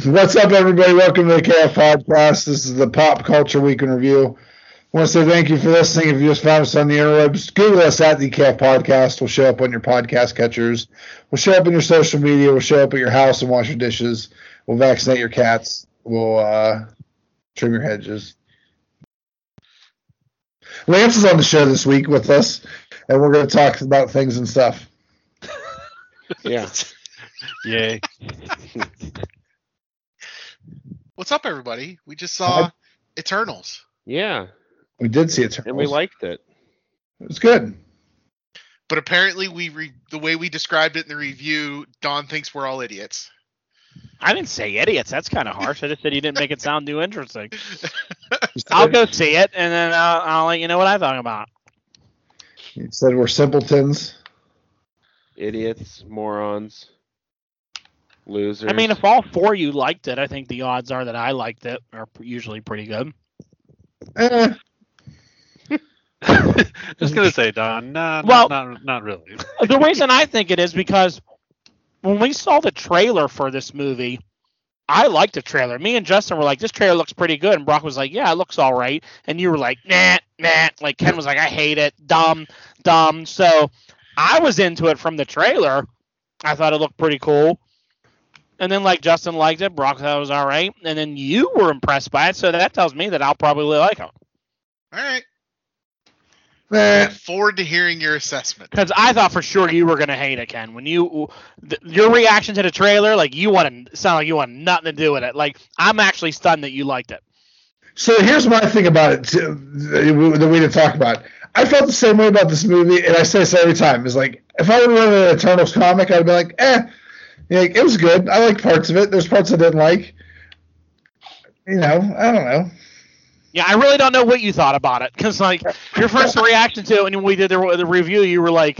What's up, everybody? Welcome to the KF Podcast. This is the Pop Culture Week in Review. I want to say thank you for listening. If you just found us on the interwebs, Google us at the KF Podcast. We'll show up on your podcast catchers. We'll show up in your social media. We'll show up at your house and wash your dishes. We'll vaccinate your cats. We'll uh, trim your hedges. Lance is on the show this week with us, and we're going to talk about things and stuff. Yeah. Yay. What's up, everybody? We just saw Eternals. Yeah. We did see it, And we liked it. It was good. But apparently, we re- the way we described it in the review, Don thinks we're all idiots. I didn't say idiots. That's kind of harsh. I just said you didn't make it sound too interesting. I'll go see it, and then I'll, I'll let you know what I thought about. He said we're simpletons. Idiots, morons, losers. I mean, if all four of you liked it, I think the odds are that I liked it are usually pretty good. Eh, Just gonna say, Don. Nah, Well- not, not not really. the reason I think it is because when we saw the trailer for this movie, I liked the trailer. Me and Justin were like, "This trailer looks pretty good," and Brock was like, "Yeah, it looks all right," and you were like, "Nah, nah." Like Ken was like, "I hate it, dumb, dumb." So I was into it from the trailer. I thought it looked pretty cool. And then like Justin liked it, Brock thought it was all right, and then you were impressed by it. So that tells me that I'll probably like it. All right. eh. Look forward to hearing your assessment. Because I thought for sure you were gonna hate it, Ken. When you th- your reaction to the trailer, like you want to sound like you want nothing to do with it. Like I'm actually stunned that you liked it. So here's my thing about it too, that we didn't talk about. I felt the same way about this movie, and I say this every time. Is like if I would have read an Eternals comic, I'd be like, eh, like, it was good. I liked parts of it. There's parts I didn't like. You know, I don't know. Yeah, I really don't know what you thought about it because like your first reaction to it when we did the, the review, you were like,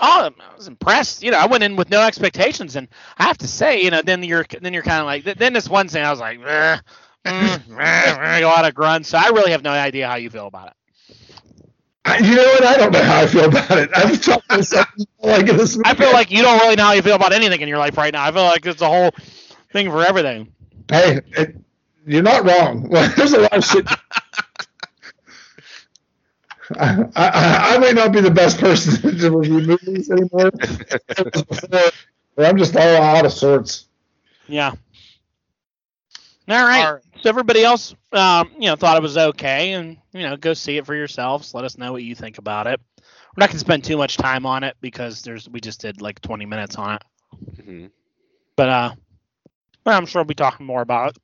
"Oh, I was impressed." You know, I went in with no expectations, and I have to say, you know, then you're then you're kind of like, then this one thing, I was like, eh, mm, eh, a lot of grunts. So I really have no idea how you feel about it. I, you know what? I don't know how I feel about it. I've talked myself like this. I feel like you don't really know how you feel about anything in your life right now. I feel like it's a whole thing for everything. hey, it, you're not wrong. Well, there's a lot of shit. I, I, I may not be the best person to review movies anymore. but I'm just all out of sorts. Yeah. All right. All right. So everybody else, um, you know, thought it was okay, and you know, go see it for yourselves. Let us know what you think about it. We're not gonna spend too much time on it because there's we just did like 20 minutes on it, Mhm. but uh, well, I'm sure we'll be talking more about it.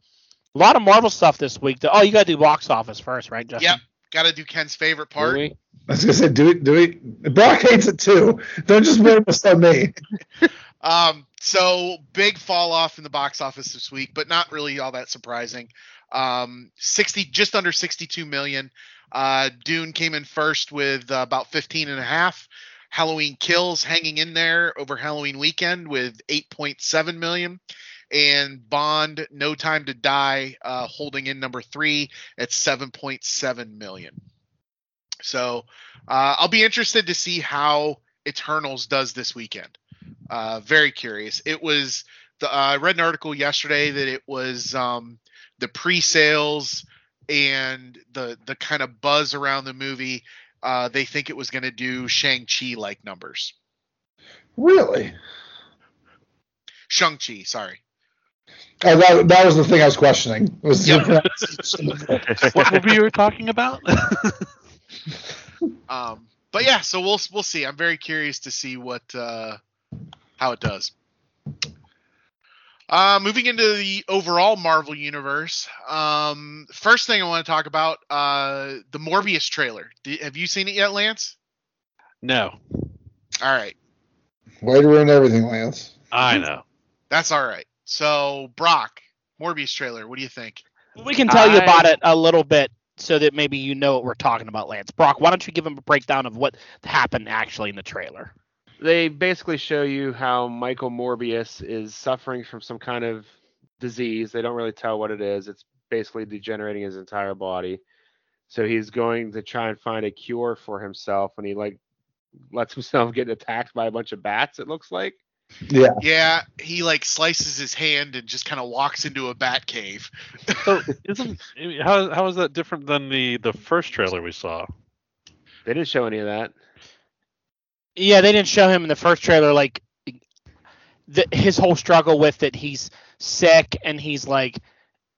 A lot of Marvel stuff this week. Though. Oh, you gotta do box office first, right, Justin? Yep. Got to do Ken's favorite part. Really? I was gonna say, do it, do it. Brock hates it too. Don't just blame this on me. Um, so big fall off in the box office this week, but not really all that surprising. Um, 60, just under 62 million. Uh, Dune came in first with uh, about 15 and a half. Halloween Kills hanging in there over Halloween weekend with 8.7 million. And Bond No Time to Die uh, holding in number three at 7.7 million. So uh, I'll be interested to see how Eternals does this weekend. Uh, very curious. It was the uh, I read an article yesterday that it was um, the pre-sales and the the kind of buzz around the movie. Uh, they think it was going to do Shang Chi like numbers. Really? Shang Chi, sorry. Oh, that, that was the thing I was questioning. Was Yep. what movie you were talking about? Um, but yeah, so we'll we'll see. I'm very curious to see what uh, how it does. Uh, moving into the overall Marvel universe, um, first thing I want to talk about uh, the Morbius trailer. D- have you seen it yet, Lance? no, All right, Way to ruin everything, Lance. I know. that's all right. So Brock, Morbius trailer. What do you think? We can tell you about it a little bit so that maybe you know what we're talking about, Lance. Brock, why don't you give him a breakdown of what happened actually in the trailer? They basically show you how Michael Morbius is suffering from some kind of disease. They don't really tell what it is. It's basically degenerating his entire body. So he's going to try and find a cure for himself and he like lets himself get attacked by a bunch of bats, it looks like. Yeah. Yeah, he like slices his hand and just kind of walks into a bat cave. So isn't how how is that different than the the first trailer we saw? They didn't show any of that. Yeah, they didn't show him in the first trailer like the, his whole struggle with that he's sick and he's like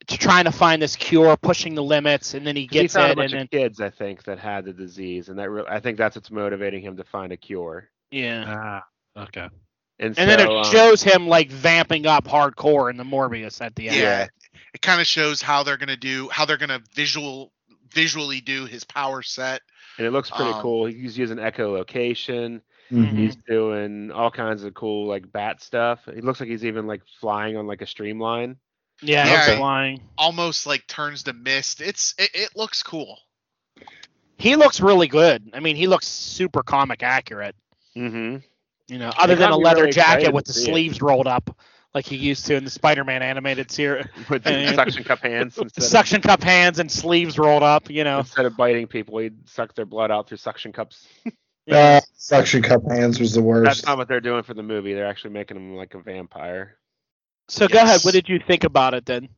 trying to find this cure, pushing the limits, and then He gets found a it, and bunch then kids, I think, that had the disease, and that re- I think that's what's motivating him to find a cure. yeah, Ah, okay. And, and then it um, shows him like vamping up hardcore in the Morbius at the end. Yeah, it kind of shows how they're gonna do, how they're gonna visual visually do his power set. and it looks pretty um, cool. He's using echolocation. Mhm. He's doing all kinds of cool like bat stuff. He looks like he's even like flying on like a streamline. Yeah, Yeah, he's flying. Almost like turns to mist. It's it, it looks cool. He looks really good. I mean, he looks super comic accurate. Mm-hmm. You know, other It than got a leather really jacket with the see it. sleeves rolled up, like he used to in the Spider-Man animated series. With the suction cup hands instead, Suction cup hands and sleeves rolled up. You know, instead of biting people, he'd suck their blood out through suction cups. Uh, suction cup hands was the worst. That's worst. not what they're doing for the movie. They're actually making him like a vampire. So go ahead. What did you think about it then?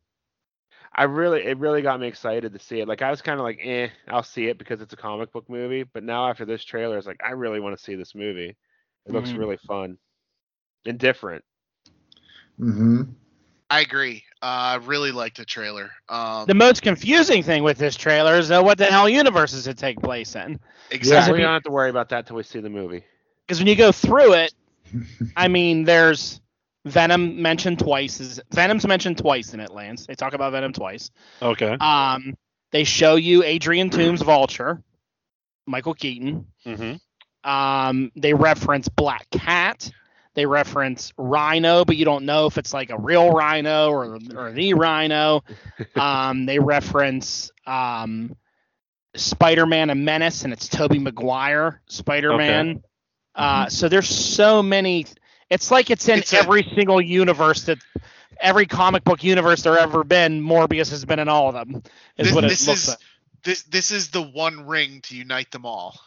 I really, it really got me excited to see it. Like I was kind of like, eh, I'll see it because it's a comic book movie. But now after this trailer, it's like I really want to see this movie. It looks Mhm. really fun and different. hmm I agree. Uh, I really liked the trailer. Um, The most confusing thing with this trailer is uh, what the hell universe does it take place in? exactly. We don't have to worry about that till we see the movie. Because when you go through it, I mean, there's Venom mentioned twice. Is Venom's mentioned twice in it, Lance? They talk about Venom twice. Okay. Um, they show you Adrian Toombs Vulture, Michael Keaton. Mm-hmm. Um, they reference Black Cat. They reference Rhino, but you don't know if it's like a real Rhino or or the Rhino. Um, they reference um, Spider-Man: A Menace, and it's Tobey Maguire Spider-Man. Uh, so there's so many. It's like it's in It's a- every single universe that every comic book universe there ever been. Morbius has been in all of them. Is This- what it this looks is- like. This this is the one ring to unite them all.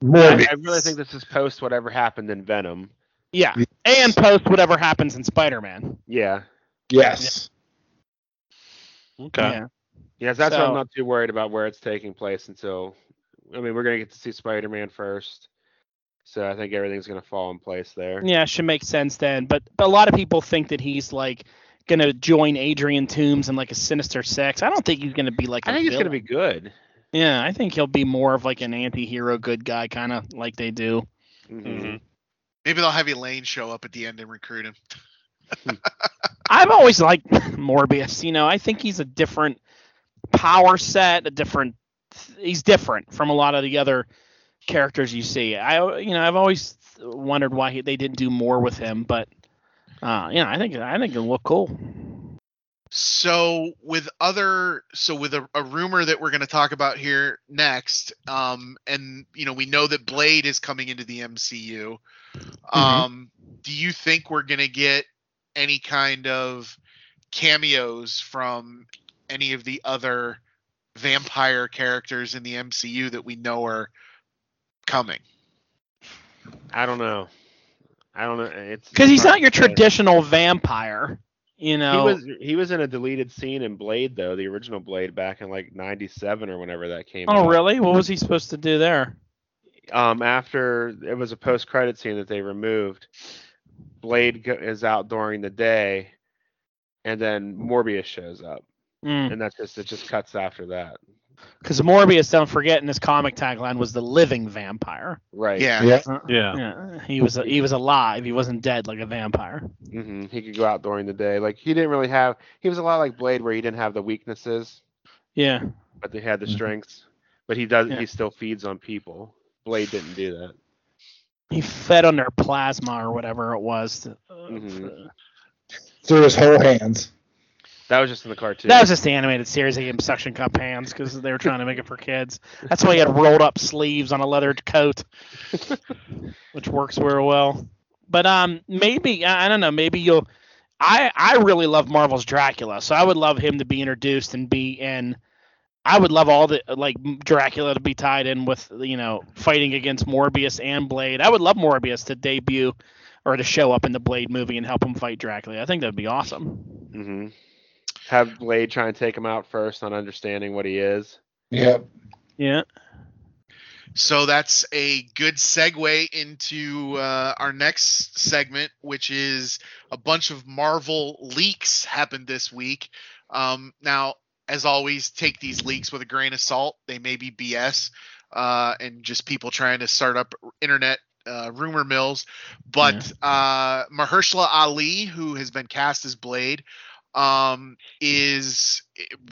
I, Morbius. I really think this is post whatever happened in Venom. Yeah, and post whatever happens in Spider-Man. Yeah. Yes. Okay. Yeah. Yes, that's why So- I'm not too worried about where it's taking place until. I mean, we're gonna get to see Spider-Man first, so I think everything's gonna fall in place there. Yeah, should make sense then. But, but a lot of people think that he's like gonna join Adrian Toombs in like a Sinister Six. I don't think he's gonna be like. I a think he's gonna be good. Yeah, I think he'll be more of like an anti-hero good guy, kind of like they do. Mhm. Maybe they'll have Elaine show up at the end and recruit him. I've always liked Morbius. You know, I think he's a different power set, a different. He's different from a lot of the other characters you see. I, you know, I've always wondered why he, they didn't do more with him, but, uh, you know, I think I think it'll look cool. So with other, so with a, a rumor that we're going to talk about here next, um, and you know we know that Blade is coming into the MCU. Um, do you think we're going to get any kind of cameos from any of the other vampire characters in the MCU that we know are coming? I don't know. I don't know. It's Because he's not your to say. traditional vampire. You know, He was he was in a deleted scene in Blade though, the original Blade back in like '97 or whenever that came out. Oh, really? What was he supposed to do there? um after it was a post credit scene that they removed blade is out during the day and then morbius shows up and that's just it just cuts after that Because Morbius, don't forget, in his comic tagline was the living vampire. right Yeah. Yeah. Yeah. Yeah, he was he was alive. He wasn't dead like a vampire. Mm-hmm. he could go out during the day like he didn't really have he was a lot like blade where he didn't have the weaknesses Yeah. but they had the Mhm. strengths but he does Yeah. he still feeds on people blade didn't do that He fed on their plasma or whatever it was. to- uh, Mhm. Through his whole hands. That was just in the cartoon That was just the animated series. They gave him suction cup hands because they were trying to make it for kids. That's why he had rolled up sleeves on a leather coat, which works very well. But um, maybe I don't know. Maybe you'll. I I really love Marvel's Dracula, so I would love him to be introduced and be in. I would love all the like Dracula to be tied in with you know fighting against Morbius and Blade. I would love Morbius to debut or to show up in the Blade movie and help him fight Dracula. I think that'd be awesome. hmm Have Blade try and take him out first on understanding what he is. Yep. Yeah. So that's a good segue into uh, our next segment, which is a bunch of Marvel leaks happened this week. Um, now, as always, take these leaks with a grain of salt. They may be BS uh, and just people trying to start up internet uh, rumor mills. But uh, Mahershala Ali, who has been cast as Blade, um, is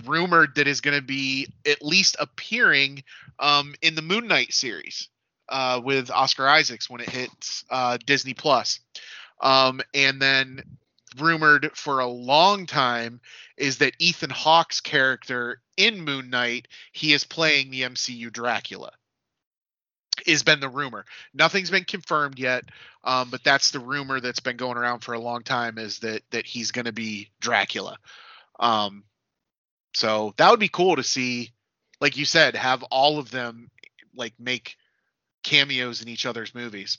rumored that is going to be at least appearing um, in the Moon Knight series uh, with Oscar Isaacs when it hits uh, Disney Plus. Um, and then rumored for a long time is that Ethan Hawke's character in Moon Knight, he is playing the MCU Dracula. Has been the rumor. Nothing's been confirmed yet, um, but that's the rumor that's been going around for a long time. Is that that he's going to be Dracula? Um, so that would be cool to see. Like you said, have all of them like make cameos in each other's movies.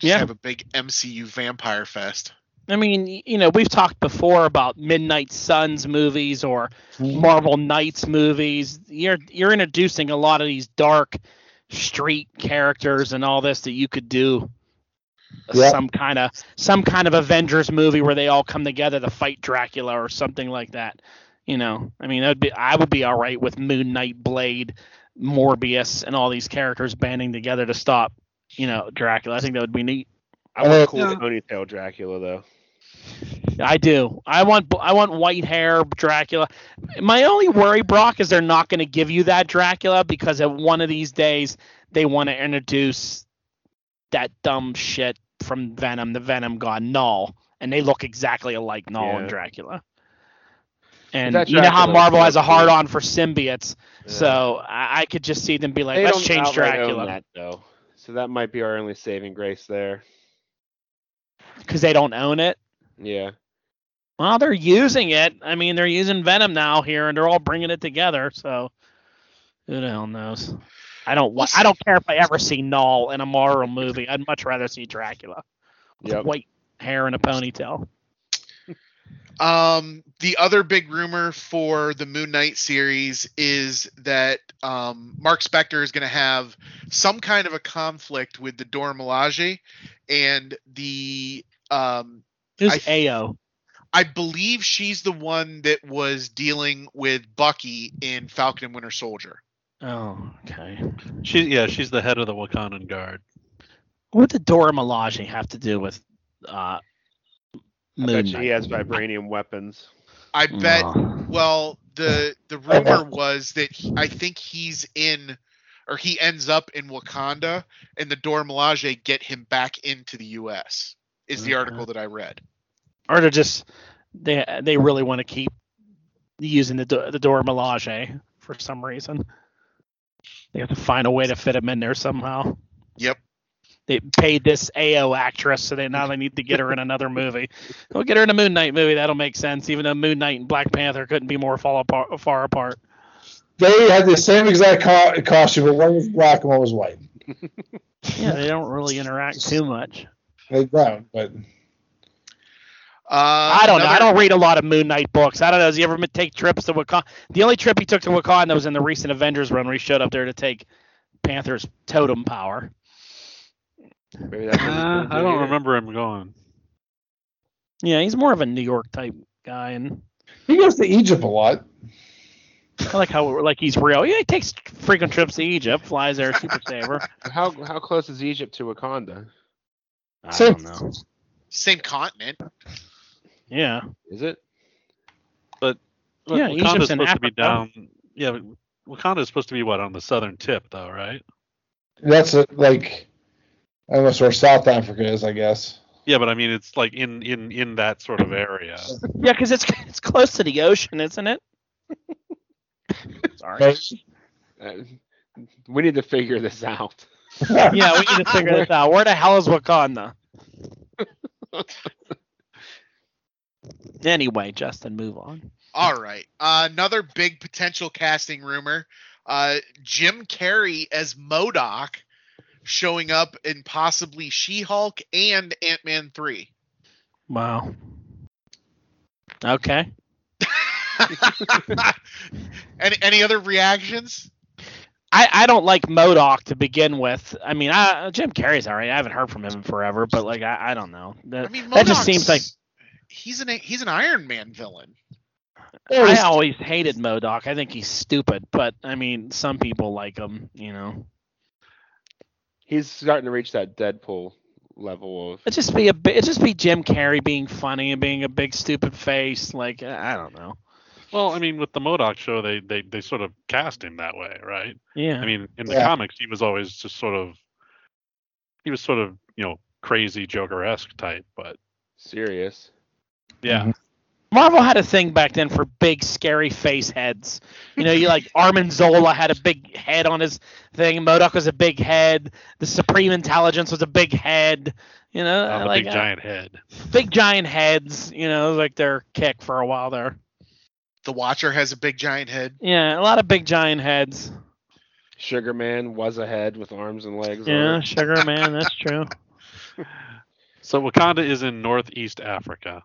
Just Yeah. have a big MCU vampire fest. I mean, you know, we've talked before about Midnight Suns movies or Marvel Knights movies. You're you're introducing a lot of these dark street characters and all this that you could do Yeah. some kind of some kind of Avengers movie where they all come together to fight Dracula or something like that. You know, I mean, that'd be I would be all right with Moon Knight, Blade, Morbius, and all these characters banding together to stop, you know, Dracula. I think that would be neat. I want Uh, cool Yeah. ponytail Dracula though. I do. I want I want white hair Dracula. My only worry, Brock, is they're not going to give you that Dracula because at one of these days they want to introduce that dumb shit from Venom, the Venom god Knull, and they look exactly alike Knull Yeah. and Dracula. And that you know how Marvel has a supposed to be- hard on for symbiotes, Yeah. so I, I could just see them be like, They let's change Dracula that though, so that might be our only saving grace there. because they don't own it. Yeah. Well, they're using it. I mean, they're using Venom now here, and they're all bringing it together. So, who the hell knows? I don't. wa- We'll I don't care if I ever see Knull in a Marvel movie. I'd much rather see Dracula with Yep. white hair and a ponytail. Um, the other big rumor for the Moon Knight series is that um, Mark Spector is going to have some kind of a conflict with the Dora Milaje, and the um, Who's I- Ayo? I believe she's the one that was dealing with Bucky in Falcon and Winter Soldier. Oh, okay. She yeah, she's the head of the Wakandan Guard. What did Dora Milaje have to do with uh, I bet you Knight? he has vibranium weapons. I bet. Oh. Well, the the rumor was that he, I think he's in, or he ends up in Wakanda, and the Dora Milaje get him back into the U.S. Is the Okay. article that I read. or they're just they they really want to keep using the Do- the Dora Milaje for some reason. They have to find a way to fit him in there somehow. Yep. They paid this Ayo actress, so they now they need to get her in another movie. We'll get her in a Moon Knight movie. That'll make sense. Even though Moon Knight and Black Panther couldn't be more fall apart, far apart. They had the same exact co- costume, but one was black and one was white. Yeah, they don't really interact too much. They don't, but Uh, I don't know. I don't read a lot of Moon Knight books. I don't know. Does he ever take trips to Wakanda? The only trip he took to Wakanda was in the recent Avengers run where he showed up there to take Panther's totem power. Maybe that's Uh, I do don't here. remember him going. Yeah, he's more of a New York type guy, and he goes to Egypt a lot. I like how like he's real. Yeah, he takes frequent trips to Egypt, flies there, super saver. How how close is Egypt to Wakanda? I Same- don't know. same continent. Yeah, Is it? But Yeah, Wakanda's Egypt's supposed to be down. Yeah, but Wakanda's supposed to be what on the southern tip, though, right? That's a, like almost where South Africa is, I guess. Yeah, but I mean, it's like in in in that sort of area. yeah, because it's it's close to the ocean, isn't it? Sorry. Uh, we need to figure this out. Yeah, we need to figure this out. Where the hell is Wakanda? anyway, Justin, move on. All right. Uh, another big potential casting rumor. Uh, Jim Carrey as MODOK showing up in possibly She-Hulk and Ant-Man 3. Wow. Okay. any any other reactions? I, I don't like MODOK to begin with. I mean, I, Jim Carrey's alright. I haven't heard from him in forever, but like I, I don't know. That, I mean, that just seems like he's an he's an Iron Man villain. I always hated MODOK. I think he's stupid, but I mean, some people like him. You know, He's starting to reach that Deadpool level of. it just be a bi- it just be Jim Carrey being funny and being a big stupid face. Like I don't know. Well, I mean, with the MODOK show, they, they they sort of cast him that way, right? Yeah. I mean, in the Yeah. comics, he was always just sort of he was sort of you know crazy Joker esque type, but Serious. yeah, Mhm. Marvel had a thing back then for big scary face heads. You know, you like Arnim Zola had a big head on his thing. MODOK was a big head. The Supreme Intelligence was a big head. You know, the like big uh, giant head. big giant heads. You know, like their kick for a while there. The Watcher has a big giant head. Yeah, a lot of big giant heads. Sugar Man was a head with arms and legs. on Yeah, it. Sugar Man, that's true. So Wakanda is in Northeast Africa.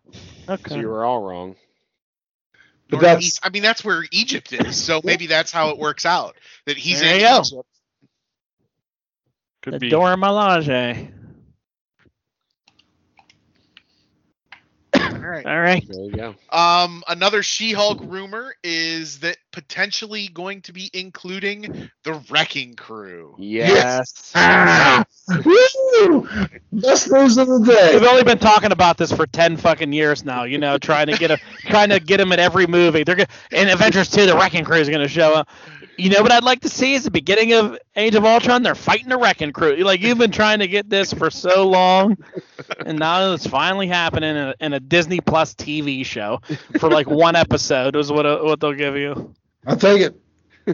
So Okay. you were all wrong. But that's Northeast- I mean, that's where Egypt is. So maybe that's how it works out. That he's There in you go. Egypt. Could The be. Dora Milaje. All right. All right. There you go. Um, another She-Hulk rumor is that potentially going to be including the Wrecking Crew. Yes. ah, woo! best news of the day. We've only been talking about this for ten fucking years now. You know, trying to get a trying to get them at every movie. They're gonna, in Avengers two, the Wrecking Crew is gonna show up. You know what I'd like to see is the beginning of Age of Ultron. They're fighting the Wrecking Crew. Like you've been trying to get this for so long, and now it's finally happening in a, in a Disney Plus TV show for like one episode. Is what uh, what they'll give you. I'll take it.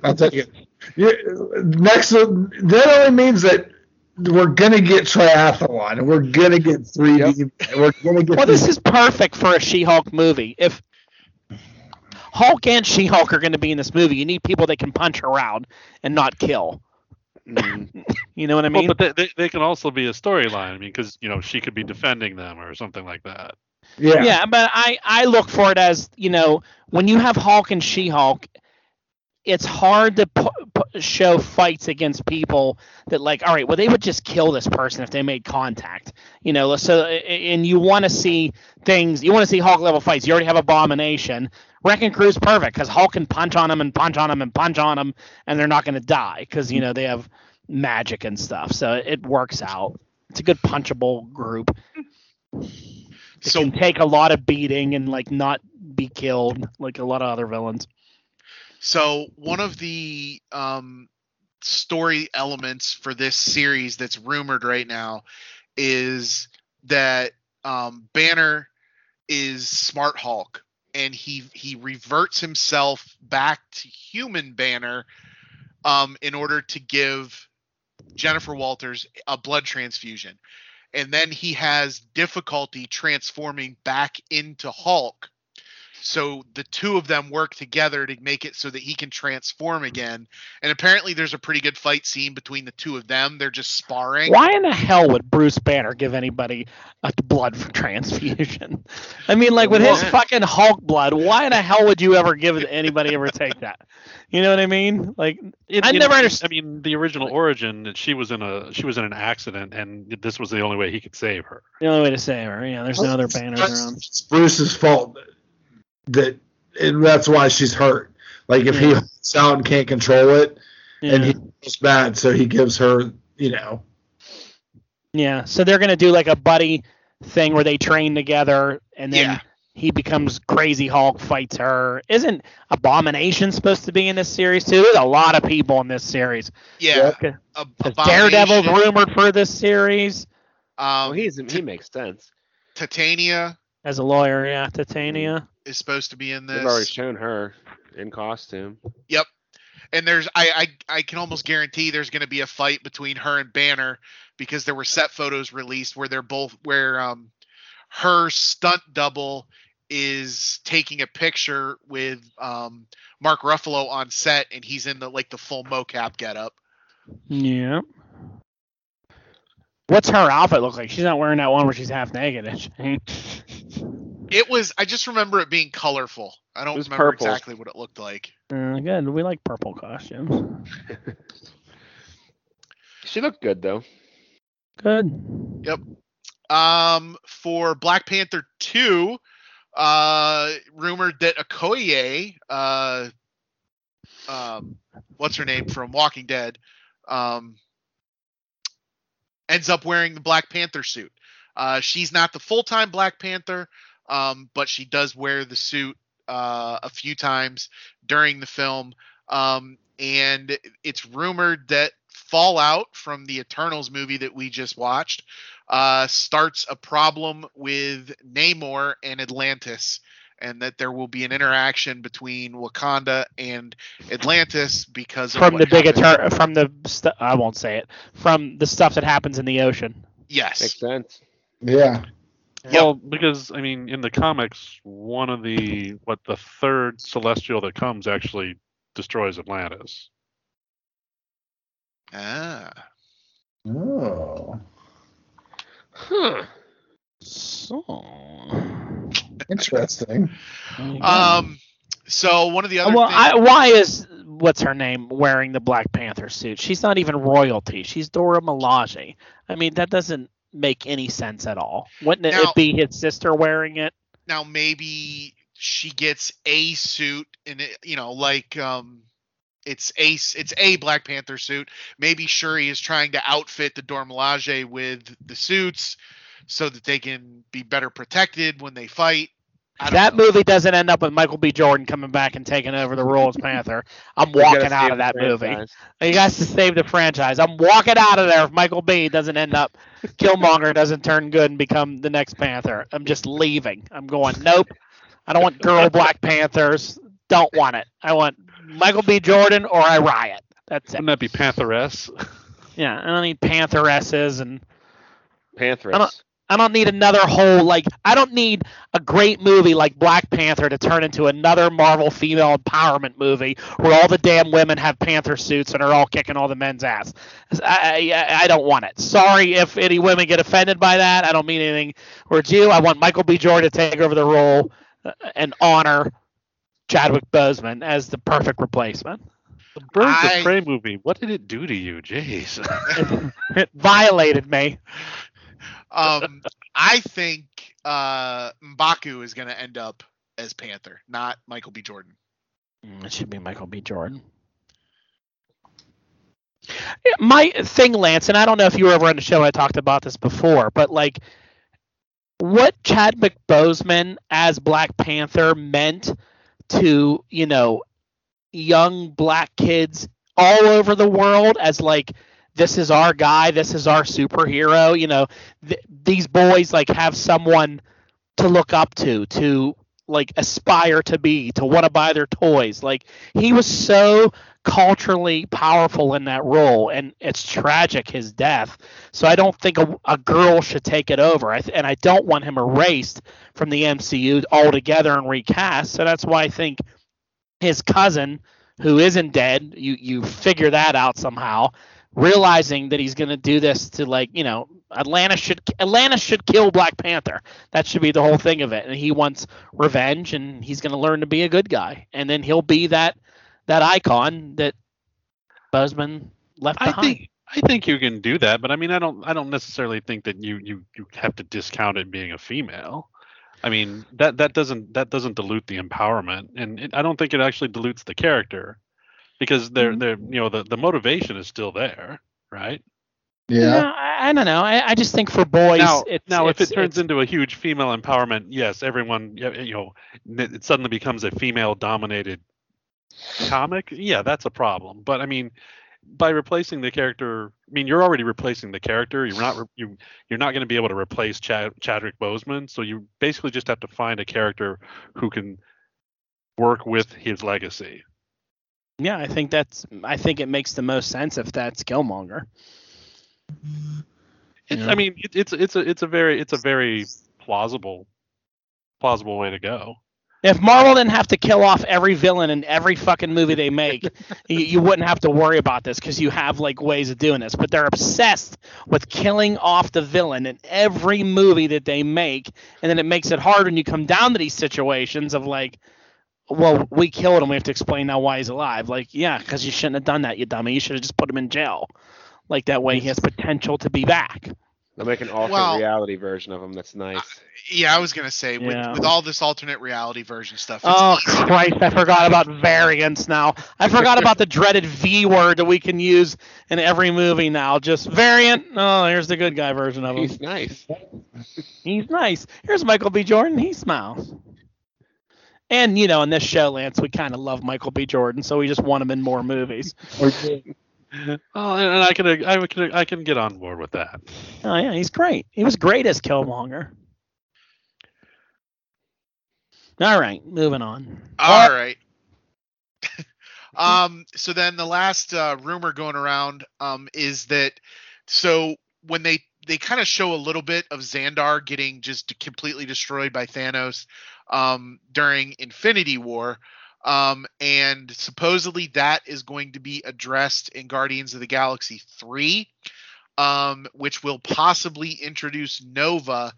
I'll take it. You- Next, that only means that we're gonna get triathlon and we're gonna get 3D. We're gonna get. Well, this is perfect for a She-Hulk movie. If Hulk and She-Hulk are going to be in this movie, you need people that can punch around and not kill. Mm. You know what I mean? well, but they, they, they can also be a storyline. I mean, because you know she could be defending them or something like that. yeah. yeah. but I I look for it as you know when you have Hulk and She-Hulk, it's hard to pu- pu- show fights against people that like all right, well they would just kill this person if they made contact. You know, so and you want to see things. You want to see Hulk level fights. You already have Abomination. Wrecking Crew's perfect because Hulk can punch on them and punch on them and punch on them, and they're not going to die because you know they have magic and stuff. So it works out. It's a good punchable group. It So can take a lot of beating and like not be killed like a lot of other villains. So one of the um, story elements for this series that's rumored right now is that um, Banner is Smart Hulk, and he he reverts himself back to human Banner um, in order to give Jennifer Walters a blood transfusion, and then he has difficulty transforming back into Hulk. So the two of them work together to make it so that he can transform again. And apparently, there's a pretty good fight scene between the two of them. They're just sparring. Why in the hell would Bruce Banner give anybody a blood transfusion? I mean, like with his fucking Hulk blood, why in the hell would you ever give it anybody ever take that? You know what I mean? Like It- I it- never I understood. mean, the original origin, she was in a she was in an accident, and this was the only way he could save her. The only way to save her, yeah. There's no other banners around. It's Bruce's fault that, and that's why she's hurt. Like if he Yeah. holds out and can't control it, and Yeah. he feels bad, so he gives her, you know, yeah. So they're gonna do like a buddy thing where they train together, and then Yeah. he becomes Crazy Hulk, fights her. Isn't Abomination supposed to be in this series too? There's a lot of people in this series. Yeah. Okay. Ab- Daredevil's rumored for this series Well, Um, he's he makes sense. Titania as a lawyer. Yeah, Titania. is supposed to be in this. They've already shown her in costume. Yep. And there's I, I I can almost guarantee there's going to be a fight between her and Banner because there were set photos released where they're both where um her stunt double is taking a picture with um Mark Ruffalo on set and he's in the like the full mocap getup. Yeah. What's her outfit look like? She's not wearing that one where she's half naked. is she? It was. I just remember it being colorful. I don't remember purple. exactly what it looked like. Uh, good. We like purple costumes. She looked good though. Good. Yep. Um, for Black Panther two, uh, rumored that Okoye, uh, um, what's her name from Walking Dead, um, ends up wearing the Black Panther suit. Uh, she's not the full time Black Panther, um, but she does wear the suit uh, a few times during the film. Um, and it's rumored that Fallout from the Eternals movie that we just watched uh, starts a problem with Namor and Atlantis, and that there will be an interaction between Wakanda and Atlantis because of From the big happened. etern- from the st- I won't say it. From the stuff that happens in the ocean. Yes. Makes sense. Yeah. Yep. Well, because I mean, in the comics, one of the what the third celestial that comes actually destroys Atlantis. Ah. Oh. Huh. So. Interesting. Um. So one of the other well, things, I, why is what's her name wearing the Black Panther suit? She's not even royalty. She's Dora Milaje. I mean, that doesn't make any sense at all. Wouldn't it, Now- it be his sister wearing it? now maybe she gets a suit and it, you know like um it's a it's a Black Panther suit. Maybe Shuri is trying to outfit the Dora Milaje with the suits so that they can be better protected when they fight. I don't That know. movie doesn't end up with Michael B. Jordan coming back and taking over the role as Panther. I'm walking out of that movie. You guys to save the franchise. I'm walking out of there if Michael B doesn't end up Killmonger doesn't turn good and become the next Panther. I'm just leaving. I'm going, nope. I don't want girl Black Panthers. Don't want it. I want Michael B. Jordan or I riot. That's it. Wouldn't that be Pantheress? Yeah, I don't need Pantheresses and Pantheress. I don't need another whole like I don't need a great movie like Black Panther to turn into another Marvel female empowerment movie where all the damn women have panther suits and are all kicking all the men's ass. I, I, I don't want it. Sorry if any women get offended by that. I don't mean anything towards you. I want Michael B. Jordan to take over the role uh, and honor Chadwick Boseman as the perfect replacement. The Birds I- of Prey movie. What did it do to you? Jeez. it violated me. Um, I think uh, Mbaku is going to end up as Panther, not Michael B. Jordan. Mm, It should be Michael B. Jordan. My thing, Lance, and I don't know if you were ever on the show. I talked about this before, but like, what Chad Boseman as Black Panther meant to you know young black kids all over the world as like this is our guy, this is our superhero. You know, th- these boys like have someone to look up to, to like aspire to be, to want to buy their toys. Like he was so culturally powerful in that role, and it's tragic his death. So I don't think a, a girl should take it over, I th- and I don't want him erased from the MCU altogether and recast. So that's why I think his cousin, who isn't dead, you you figure that out somehow. Realizing that he's going to do this to like you know Atlanta should Atlanta should kill Black Panther. That should be the whole thing of it. And he wants revenge, and he's going to learn to be a good guy, and then he'll be that that icon that Boseman left I behind. think I think you can do that, but I mean, I don't I don't necessarily think that you you you have to discount it being a female. I mean that that doesn't that doesn't dilute the empowerment, and it, I don't think it actually dilutes the character because they're mm-hmm. they're you know the the motivation is still there, right? Yeah. No, I, I don't know. I, I just think for boys, now, it's, now if it turns it's- into a huge female empowerment, yes, everyone, y- you know, it suddenly becomes a female-dominated comic. Yeah, that's a problem. But I mean, by replacing the character, I mean you're already replacing the character. You're not re- you you're not going to be able to replace Chad, Chadwick Boseman. So you basically just have to find a character who can work with his legacy. Yeah, I think that's. I think it makes the most sense if that's Killmonger. It's, Yeah. I mean, it, it's it's a it's a very it's a very plausible plausible way to go. If Marvel didn't have to kill off every villain in every fucking movie they make, you, you wouldn't have to worry about this because you have like ways of doing this. But they're obsessed with killing off the villain in every movie that they make, and then it makes it hard when you come down to these situations of like, well, we killed him. We have to explain now why he's alive. Like, yeah, because you shouldn't have done that, you dummy. You should have just put him in jail. Like that way, he has potential to be back. They'll make an alternate Well- reality version of him. That's nice. Yeah, I was gonna say with, Yeah. with all this alternate reality version stuff. It's Oh easy. Christ! I forgot about variants now. I forgot about the dreaded V word that we can use in every movie now. Just variant. Oh, here's the good guy version of him. He's nice. He's nice. Here's Michael B. Jordan. He smiles. And you know, in this show, Lance, we kind of love Michael B. Jordan, so we just want him in more movies. Oh, and, and I can I can I can get on board with that. Oh yeah, he's great. He was great as Killmonger. All right, moving on. All right. um. So then the last uh, rumor going around um is that so when they they kind of show a little bit of Xandar getting just completely destroyed by Thanos um during Infinity War. Um, and supposedly that is going to be addressed in Guardians of the Galaxy 3, um, which will possibly introduce Nova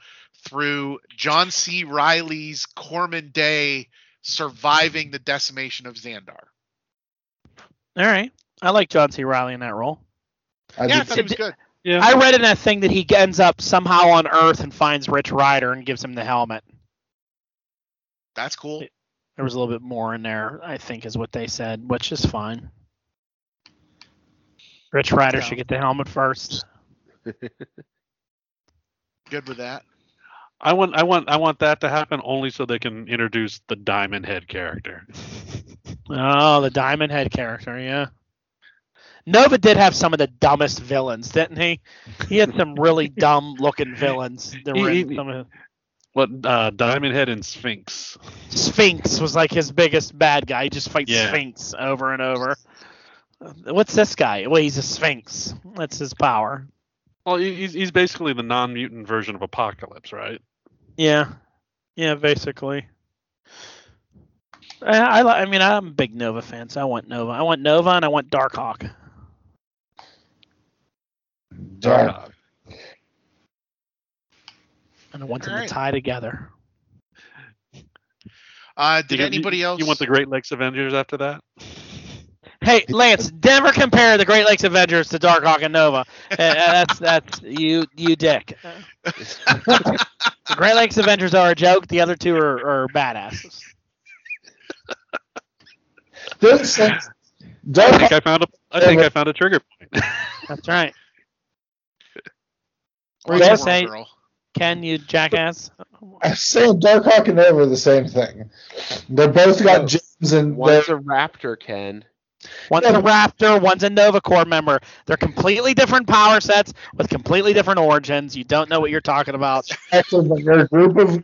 through John C. Reilly's Corpsman Dey surviving the decimation of Xandar. All right, I like John C. Riley in that role. I yeah, I thought he was good. Yeah. I read in that thing that he ends up somehow on Earth and finds Rich Rider and gives him the helmet. That's cool. There was a little bit more in there, I think, is what they said, which is fine. Rich Rider Yeah. should get the helmet first. Good with that. I want I want I want that to happen only so they can introduce the Diamond Head character. Oh, the Diamond Head character, yeah. Nova did have some of the dumbest villains, didn't he? He had some really dumb looking villains. That were He- some of What uh, Diamond Head and Sphinx? Sphinx was like his biggest bad guy. He just fights Yeah. Sphinx over and over. What's this guy? Well, he's a Sphinx. That's his power. Well, he's he's basically the non-mutant version of Apocalypse, right? Yeah, yeah, basically. I, I, I mean, I'm a big Nova fan, so I want Nova. I want Nova, and I want Darkhawk. Dark. And I want them Alright. to tie together. Uh, did you- anybody else? You want the Great Lakes Avengers after that? Hey, Lance, never compare the Great Lakes Avengers to Darkhawk and Nova. Uh, that's that's you you dick. the Great Lakes Avengers are a joke. The other two are, are badasses. This thing- I think I found a I think I found a trigger point. That's right. Or Yes, War hey. Girl? Ken, you jackass. I'm saying Darkhawk and Nova are the same thing. They both got No. gems and One's they're a raptor, Ken. One's a Raptor, one's a Nova Corps member. They're completely different power sets with completely different origins. You don't know what you're talking about. they're a group of,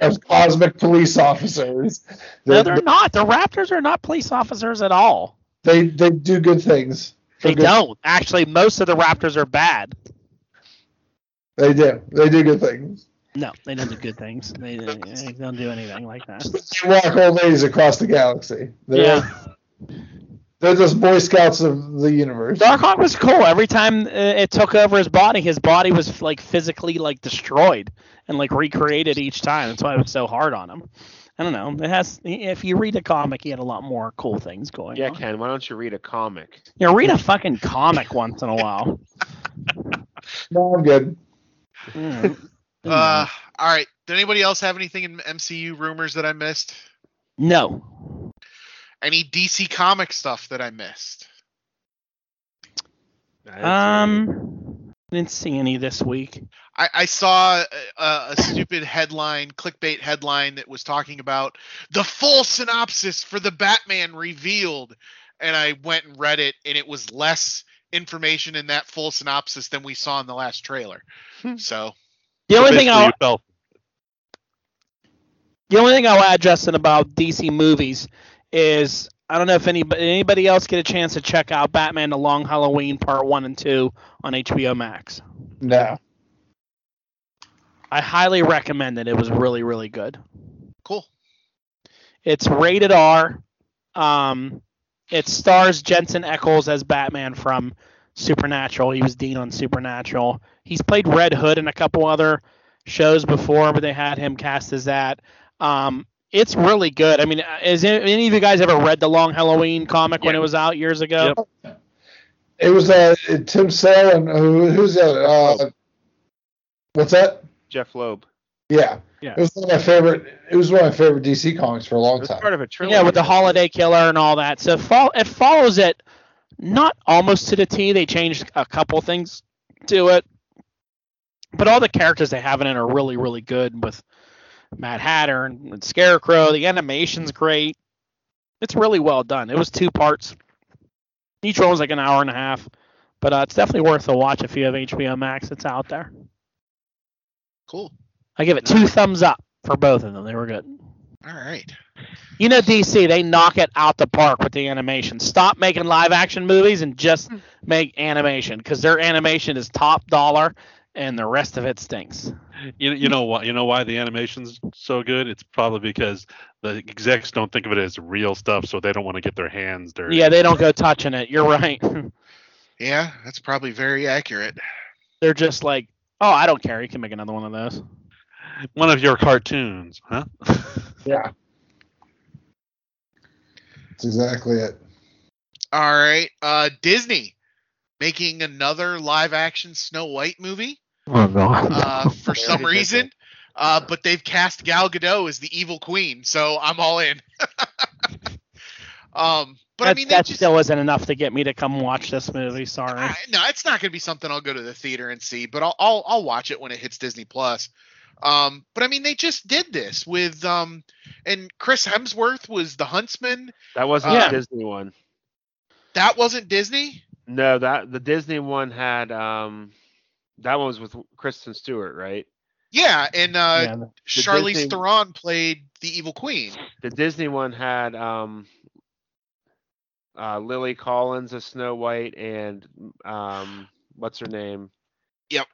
of cosmic police officers. No, They, they're not. The Raptors are not police officers at all. they they do good things. They good- don't. Actually, most of the Raptors are bad. They do. They do good things. No, they don't do good things. They, they don't do anything like that. They walk old ladies across the galaxy. They're, Yeah. they're just Boy Scouts of the universe. Darkhawk was cool. Every time uh, it took over his body, his body was like physically like destroyed and like recreated each time. That's why it was so hard on him. I don't know. It has. If you read a comic, he had a lot more cool things going Yeah, on. Ken. Why don't you read a comic? Yeah, read a fucking comic once in a while. No, I'm good. Mm. Uh, all right. Did anybody else have anything in MCU rumors that I missed? no. Any DC comic stuff that I missed? Um, didn't see any this week. I, I saw a, a stupid headline, clickbait headline that was talking about the full synopsis for the Batman revealed, and I went and read it, and it was less information in that full synopsis than we saw in the last trailer. So The only thing I'll you fell the only thing I'll add, Justin, about DC movies is I don't know if anybody anybody else get a chance to check out Batman: The Long Halloween Part One and Two on HBO Max. No. I highly recommend it. It was really really good. cool. It's rated R. Um, it stars Jensen Ackles as Batman from Supernatural. He was Dean on Supernatural. He's played Red Hood in a couple other shows before, but they had him cast as that. Um, it's really good. I mean, has any of you guys ever read the Long Halloween comic when it was out years ago? It was uh, Tim Sale and who, who's the other? Uh, what's that? Jeph Loeb. Yeah. Yeah. It was one of my favorite. It was one of my favorite DC comics for a long time. part of a trilogy. Yeah, with the Holiday Killer and all that. So fol- it follows it not almost to the T. They changed a couple things to it, but all the characters they have in it are really, really good. With Mad Hatter and, and Scarecrow, the animation's great. It's really well done. It was two parts. Each one was like an hour and a half, but uh, it's definitely worth a watch if you have HBO Max. It's out there. Cool. I give it two thumbs up for both of them. They were good. All right. You know, DC, they knock it out the park with the animation. Stop making live action movies and just hmm. make animation because their animation is top dollar and the rest of it stinks. You, you know why? You know why the animation's so good? It's probably because the execs don't think of it as real stuff, so they don't want to get their hands dirty. Yeah, they don't go touching it. You're right. Yeah, that's probably very accurate. They're just like, oh, I don't care. You can make another one of those. One of your cartoons, huh? Yeah. That's exactly it. All right. Uh, Disney making another live action Snow White movie Oh god. uh, for They some reason. Uh, but they've cast Gal Gadot as the evil queen, so I'm all in. um, but that I mean, that just, still isn't enough to get me to come watch this movie. Sorry. I, no, it's not going to be something I'll go to the theater and see, but I'll, I'll I'll watch it when it hits Disney Plus. Um, but I mean, they just did this with um, and Chris Hemsworth was the Huntsman. That wasn't Yeah. the Disney one. That wasn't Disney. No, that the Disney one had um that one was with Kristen Stewart, right? Yeah, and uh, Yeah, Charlize Disney- Theron played the evil queen. The Disney one had um uh Lily Collins as Snow White and um what's her name? Yep.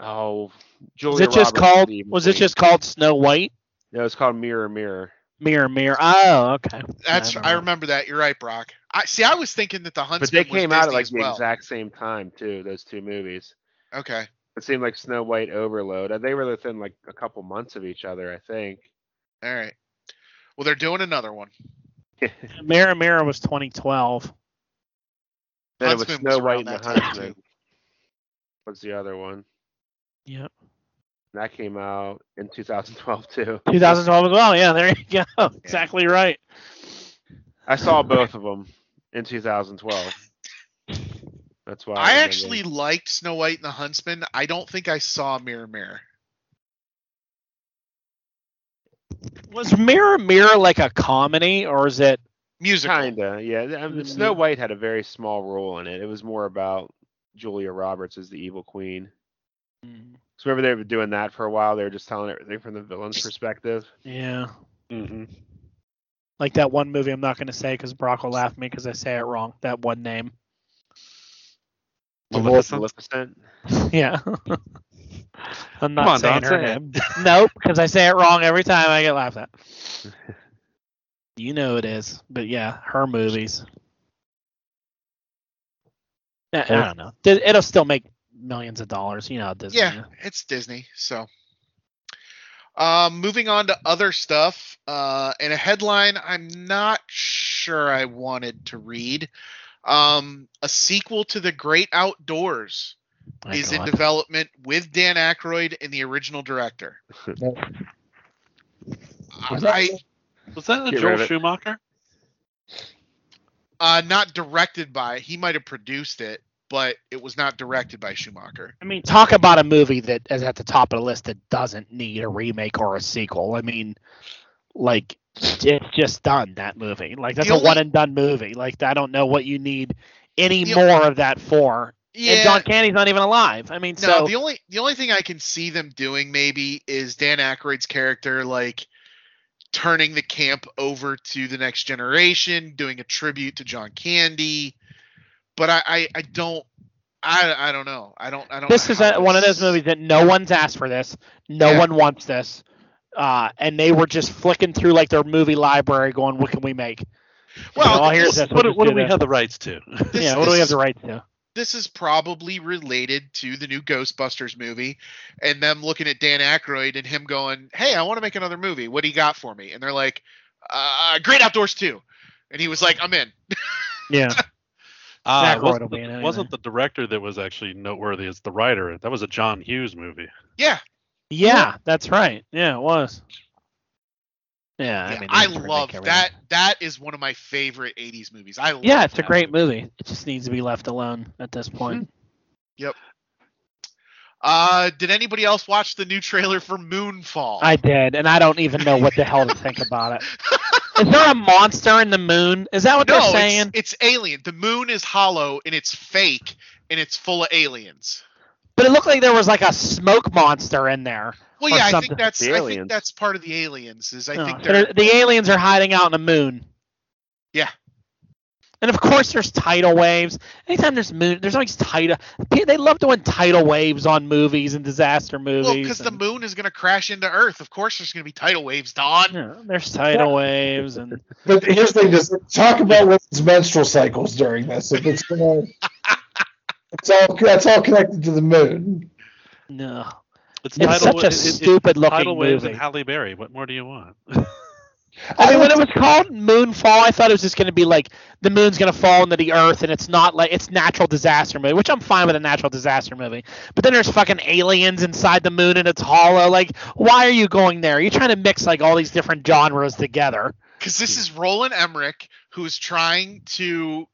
Oh, was Julia it just Roberts called? Was it just called Snow White? No, it's called Mirror Mirror. Mirror, mirror. Oh, okay. That's I I remember that. You're right, Brock. I see. I was thinking that the Huntsman But they was came out at like the well. exact same time too. Those two movies. Okay. It seemed like Snow White Overload. Uh, They were within like a couple months of each other, I think. All right. Well, they're doing another one. Mirror, mirror was 2012. Then it was Huntsman was Snow White around and the Huntsman. What's the other one? Yep. That came out in 2012 too. 2012 as well. Yeah, there you go. Exactly right. I saw both of them in 2012. That's why. I remember. actually liked Snow White and the Huntsman. I don't think I saw Mirror Mirror. Was Mirror, mirror like a comedy or is it? Musical. kinda yeah. I mean, Mm, Snow. White had a very small role in it. It was more about Julia Roberts as the evil queen. So remember they were doing that for a while. They were just telling everything from the villain's perspective. Yeah. hmm Like that one movie I'm not going to say because Brock will laugh at me because I say it wrong. That one name. Maleficent? Maleficent. Yeah. I'm not on, saying Don, her say name. nope, because I say it wrong every time I get laughed at. you know it is, but yeah, her movies. I, I don't know. It'll still make millions of dollars. You know, Disney. Yeah, it's Disney. So, um, moving on to other stuff. Uh, and a headline I'm not sure I wanted to read. Um, a sequel to The Great Outdoors My is in development with Dan Aykroyd and the original director. Was I, that- Was that a Joel. Schumacher? uh, not directed by. He might have produced it, but it was not directed by Schumacher. I mean, talk about a movie that is at the top of the list that doesn't need a remake or a sequel. I mean, like it's just done that movie. Like that's The a only- one and done movie. Like I don't know what you need any more of that for. Yeah. And John Candy's not even alive. I mean, No, so the only the only thing I can see them doing maybe is Dan Aykroyd's character like turning the camp over to the next generation, doing a tribute to John Candy. But I I, I don't I I don't know. I don't I don't this is a, one of those movies that no one's asked for this. No Yeah. one wants this. uh, and they were just flicking through like their movie library, going, "What can we make?" Well, oh, here's this, this. What, do- We'll what just do we this. have the rights to? this- yeah, what do we have the rights to? this is probably related to the new Ghostbusters movie and them looking at Dan Aykroyd and him going, Hey, I want to make another movie. What do you got for me? And they're like, uh, Great Outdoors too," And he was like, I'm in. Yeah, Ah, Aykroyd it will wasn't, be in the, it wasn't the director that was actually noteworthy. It's the writer. That was a John Hughes movie. Yeah. yeah, that's right. Yeah, it was. Yeah, Yeah, I mean, I, they can remake love that. That is one of my favorite 80s movies. I love Yeah, it's a great movie. It just needs to be left alone at this point. Yep. Uh, did anybody else watch the new trailer for Moonfall? I did, and I don't even know what the hell to think about it. Is there a monster in the moon? Is that what no, they're saying? it's, it's alien. The moon is hollow and it's fake and it's full of aliens. But it looked like there was like a smoke monster in there. Well, Or yeah, I think that's The I think that's part of the aliens. Is I No, think so they're they're- the aliens are hiding out in the moon. Yeah. And of course, there's tidal waves. Anytime there's moon, there's always tidal. They love doing tidal waves on movies and disaster movies. well because the moon is going to crash into Earth. Of course, there's going to be tidal waves, Don. Yeah, there's tidal waves and But here's the thing: just talk about women's menstrual cycles during this. If it's gonna, it's all that's all connected to the moon. no, It's, it's tidal, such a it- it- stupid looking tidal waves movie. and Halle Berry. What more do you want? I mean, when it was called Moonfall, I thought it was just going to be like the moon's going to fall into the earth, and it's not like it's natural disaster movie, which I'm fine with a natural disaster movie. But then there's fucking aliens inside the moon, and it's hollow. Like, why are you going there? You're trying to mix like all these different genres together. Because this is Roland Emmerich who's trying to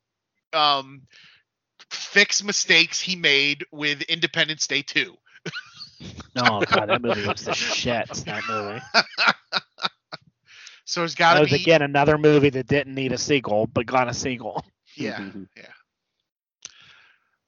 um, fix mistakes he made with Independence Day 2. Oh god, that movie was the shit. That movie. So it's got That to was be again another movie that didn't need a sequel, but got a sequel. yeah, yeah.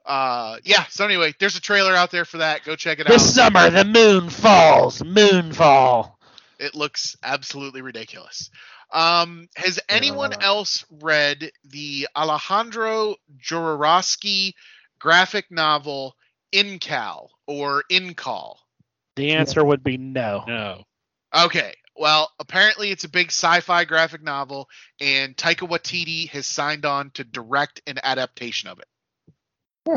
Uh, yeah. So anyway, there's a trailer out there for that. Go check it This out. This summer, the moon falls. Moonfall. It looks absolutely ridiculous. Um, has anyone uh, else read the Alejandro Jodorowsky graphic novel Incal or Incall? The answer would be no. no. Okay. Well, apparently it's a big sci-fi graphic novel, and Taika Waititi has signed on to direct an adaptation of it.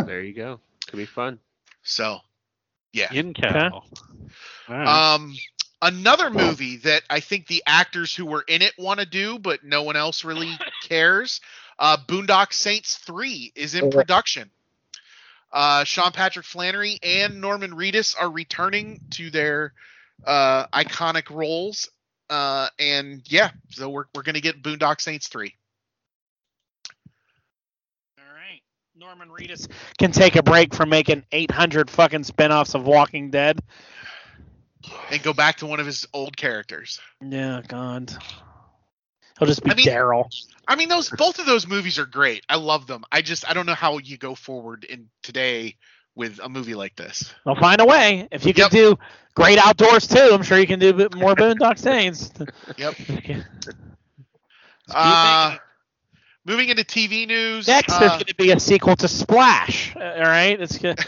There you go. Could be fun. So, yeah. In Cal. All right. Um, another movie that I think the actors who were in it want to do, but no one else really cares. Uh, Boondock Saints Three is in production. Uh, Sean Patrick Flannery and Norman Reedus are returning to their uh, iconic roles. Uh, and yeah, so we're we're gonna get Boondock Saints Three. All right. Norman Reedus can take a break from making 800 fucking spin-offs of Walking Dead. and go back to one of his old characters. Yeah, God. He'll just be I mean- Daryl. I mean, those both of those movies are great. I love them. I just I don't know how you go forward in today with a movie like this. They'll find a way. If you can Yep. do great outdoors too, I'm sure you can do more Boondock Saints. Yep. Uh, moving into TV news. Next, uh, there's going to be a sequel to Splash. uh, All right, it's good.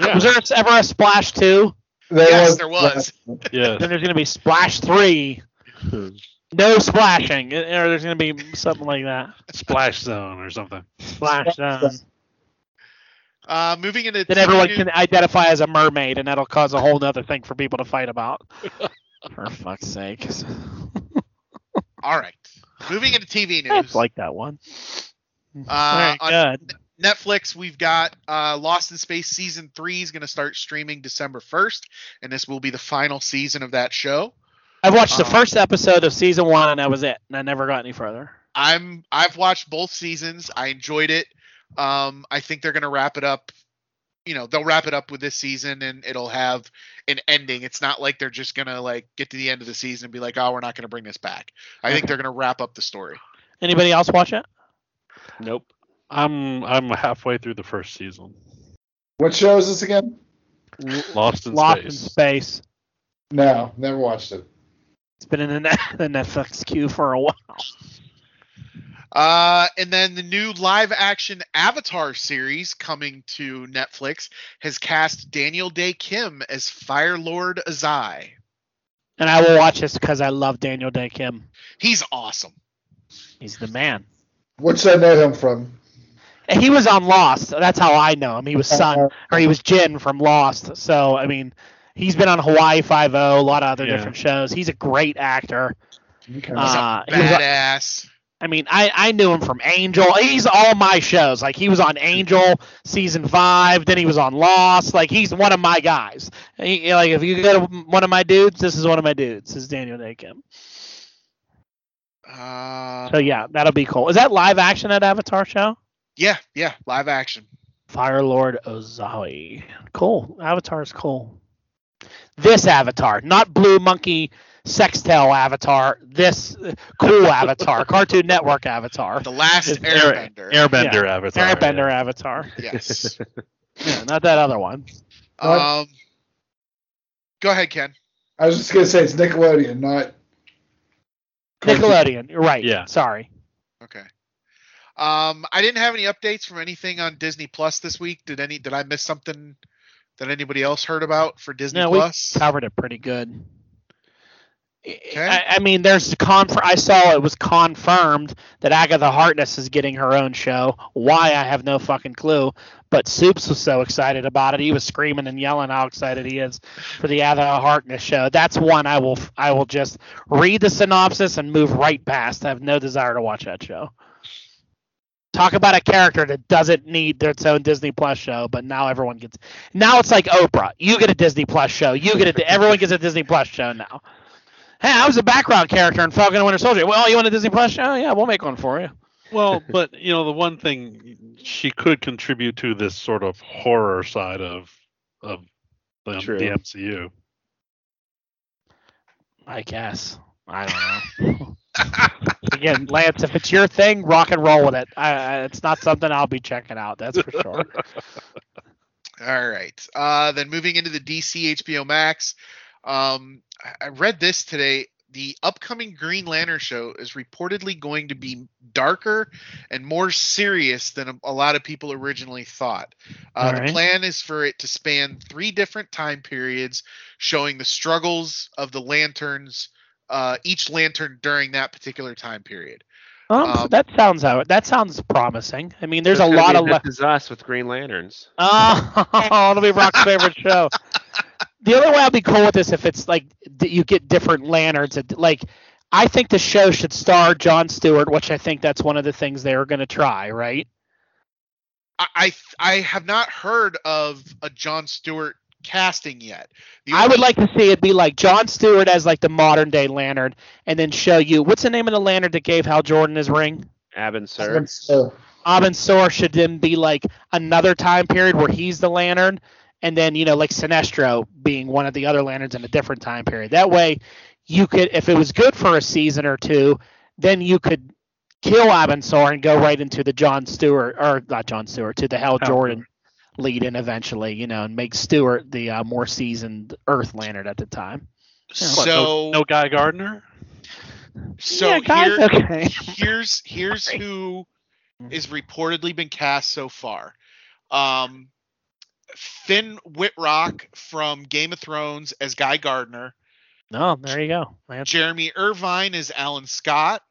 Yeah. Was there ever a Splash two? There Yes, there was. yes. Then there's going to be Splash three. No splashing, uh, or there's going to be something like that. Splash Zone or something. Splash zone. Uh, moving into Then everyone news- can identify as a mermaid, and that'll cause a whole other thing for people to fight about. For fuck's sake. All right. Moving into TV news. I news. like that one. Uh, Very on good. Netflix, we've got uh, Lost in Space season three is going to start streaming December 1st, and this will be the final season of that show. I watched the uh, first episode of season one, and that was it. And I never got any further. I'm I've watched both seasons. I enjoyed it. Um, I think they're gonna wrap it up. You know, they'll wrap it up with this season, and it'll have an ending. It's not like they're just gonna like get to the end of the season and be like, "Oh, we're not gonna bring this back." I think they're gonna wrap up the story. Anybody else watch it? Nope. I'm I'm halfway through the first season. What show is this again? Lost in Lost Space. in Space. No, never watched it. It's been in the, net, the Netflix queue for a while. Uh, and then the new live action Avatar series coming to Netflix has cast Daniel Dae Kim as Fire Lord Ozai. and I will watch this because I love Daniel Dae Kim. He's awesome. He's the man. Which I know him from. He was on Lost. That's how I know him. He was Sun or he was Jin from Lost. So I mean, he's been on Hawaii Five O, a lot of other Yeah. different shows. He's a great actor. Okay. He's Uh, a he was- badass. I mean, I, I knew him from Angel. He's all my shows. Like he was on Angel season five, then he was on Lost. Like he's one of my guys. He- like if you go to one of my dudes, this is one of my dudes. This is Daniel Dae Kim. Uh, So yeah, that'll be cool. Is that live action at Avatar show? yeah, yeah, live action. Fire Lord Ozawi. Cool. Avatar's cool. This Avatar, not Blue Monkey Sextail Avatar. This uh, cool Avatar, Cartoon Network Avatar, The last It's Air, Airbender. Airbender avatar. Airbender yeah. Avatar. Yes. Yeah, not that other one. What? um, go ahead, Ken. I was just gonna say it's Nickelodeon, not Nickelodeon. You're right. Yeah. Sorry. Okay. Um, I didn't have any updates from anything on Disney Plus this week. Did any? Did I miss something that anybody else heard about for Disney No, we covered it pretty good. Okay. I, I mean, there's conf- I saw it was confirmed that Agatha Harkness is getting her own show. Why I have no fucking clue. But Soups was so excited about it. He was screaming and yelling how excited he is for the Agatha Harkness show. That's one I will I will just read the synopsis and move right past. I have no desire to watch that show. Talk about a character that doesn't need its own Disney Plus show, but now everyone gets. Now it's like Oprah. You get a Disney Plus show. You get a. Everyone gets a Disney Plus show now. Hey, I was a background character in Falcon and Winter Soldier. Well, you want a Disney Plus show? Yeah, we'll make one for you. Well, but you know, the one thing she could contribute to this sort of horror side of of the, the MCU. I guess. I don't know. Again, Lance, if it's your thing, rock and roll with it. I, I, it's not something I'll be checking out. That's for sure. All right. Uh, then moving into the DC HBO Max, um, I- I read this today. The upcoming Green Lantern show is reportedly going to be darker and more serious than a, a lot of people originally thought. Uh, All the plan is for it to span three different time periods, showing the struggles of the lanterns, uh, each lantern during that particular time period. Um, Um, that sounds out. That sounds promising. I mean, there's a lot be of. Le- is us with Green Lanterns. Oh, it'll be Rock's favorite show. The only way I'll be cool with this if it's like you get different lanterns. Like, I think the show should star John Stewart, which I think that's one of the things they were going to try, right? I, I I have not heard of a John Stewart casting yet. The I would like to see it be like John Stewart as like the modern day lantern, and then show you what's the name of the lantern that gave Hal Jordan his ring. Abin Sur. Abin Sur should then be like another time period where he's the lantern, and then you know like Sinestro being one of the other lanterns in a different time period. That way, you could if it was good for a season or two, then you could kill Abin Sur and go right into the John Stewart or not John Stewart to the Hal Hal Jordan lead in eventually, you know, and make Stewart the uh, more seasoned Earth lantern at the time. What, so no, no Guy Gardner. so yeah, guys, here, okay. here's here's who is reportedly been cast so far. Um, Finn Wittrock from Game of Thrones as Guy Gardner. No, there you go. Lance. Jeremy Irvine is Alan Scott.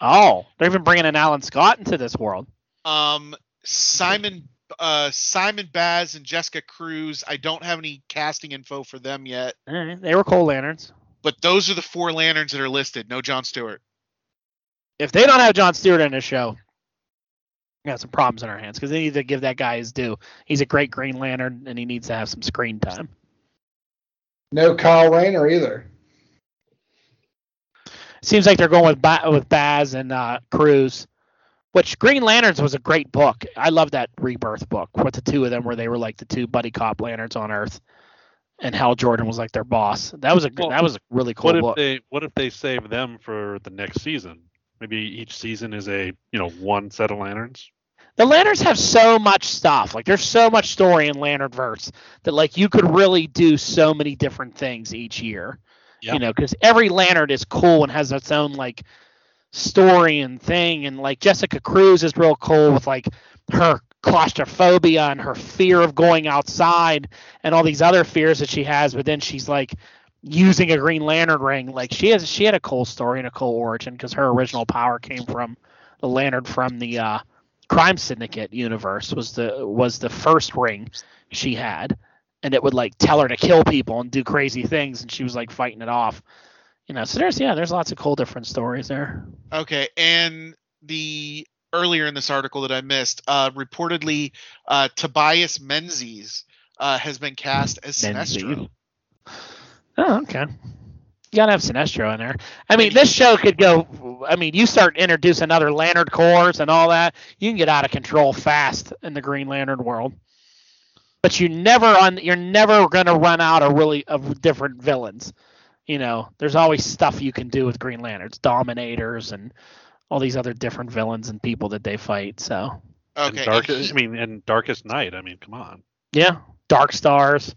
Oh, they're even bringing in Alan Scott into this world. Um, Simon uh, Simon Baz and Jessica Cruz. I don't have any casting info for them yet, right, they were coal lanterns. but those are the four lanterns that are listed. No John Stewart. If they don't have John Stewart in this show, got some problems in our hands because they need to give that guy his due. He's a great Green Lantern, and he needs to have some screen time. no Kyle Rayner either. Seems like they're going with ba- with Baz and uh, Cruz, which Green Lanterns was a great book. I love that Rebirth book with the two of them where they were like the two buddy cop lanterns on Earth, and Hal Jordan was like their boss. That was a Well, that was a really cool what if book. they What if they save them for the next season? Maybe each season is a you know one set of lanterns. The lanterns have so much stuff like there's so much story in lanternverse that like you could really do so many different things each year Yeah. you know because every lantern is cool and has its own like story and thing and like jessica cruz is real cool with like her claustrophobia and her fear of going outside and all these other fears that she has but then she's like using a Green Lantern ring. Like she has, she had a cool story and a cool origin because her original power came from the lantern from the uh, Crime Syndicate universe. Was the was the first ring she had, and it would like tell her to kill people and do crazy things, and she was like fighting it off. You know, so there's yeah, there's lots of cool different stories there. Okay, and the earlier in this article that I missed, uh, reportedly uh, Tobias Menzies uh, has been cast as Menzies. Sinestro. Oh, okay. You gotta have Sinestro in there. I mean, this show could go. I mean, you start introducing other Lantern Corps and all that, you can get out of control fast in the Green Lantern world. But you never on. You're never gonna run out of really of different villains. You know, there's always stuff you can do with Green Lanterns, Dominators, and all these other different villains and people that they fight. So And Okay, and he- I mean, and Darkest Night. I mean, come on. yeah, Dark Stars.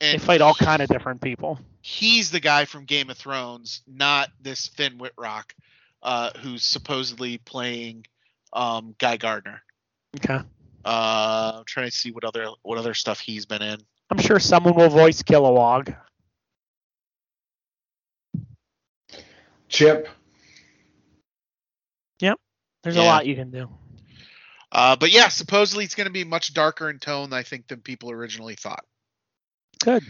They fight all kind of different people. He's the guy from Game of Thrones, not this Finn Wittrock, uh, who's supposedly playing um, Guy Gardner. Okay. Uh, I'm trying to see what other what other stuff he's been in. I'm sure someone will voice Kilowog. Chip. Yep. There's a lot you can do. Uh, but yeah, supposedly it's going to be much darker in tone, I think, than people originally thought. Good.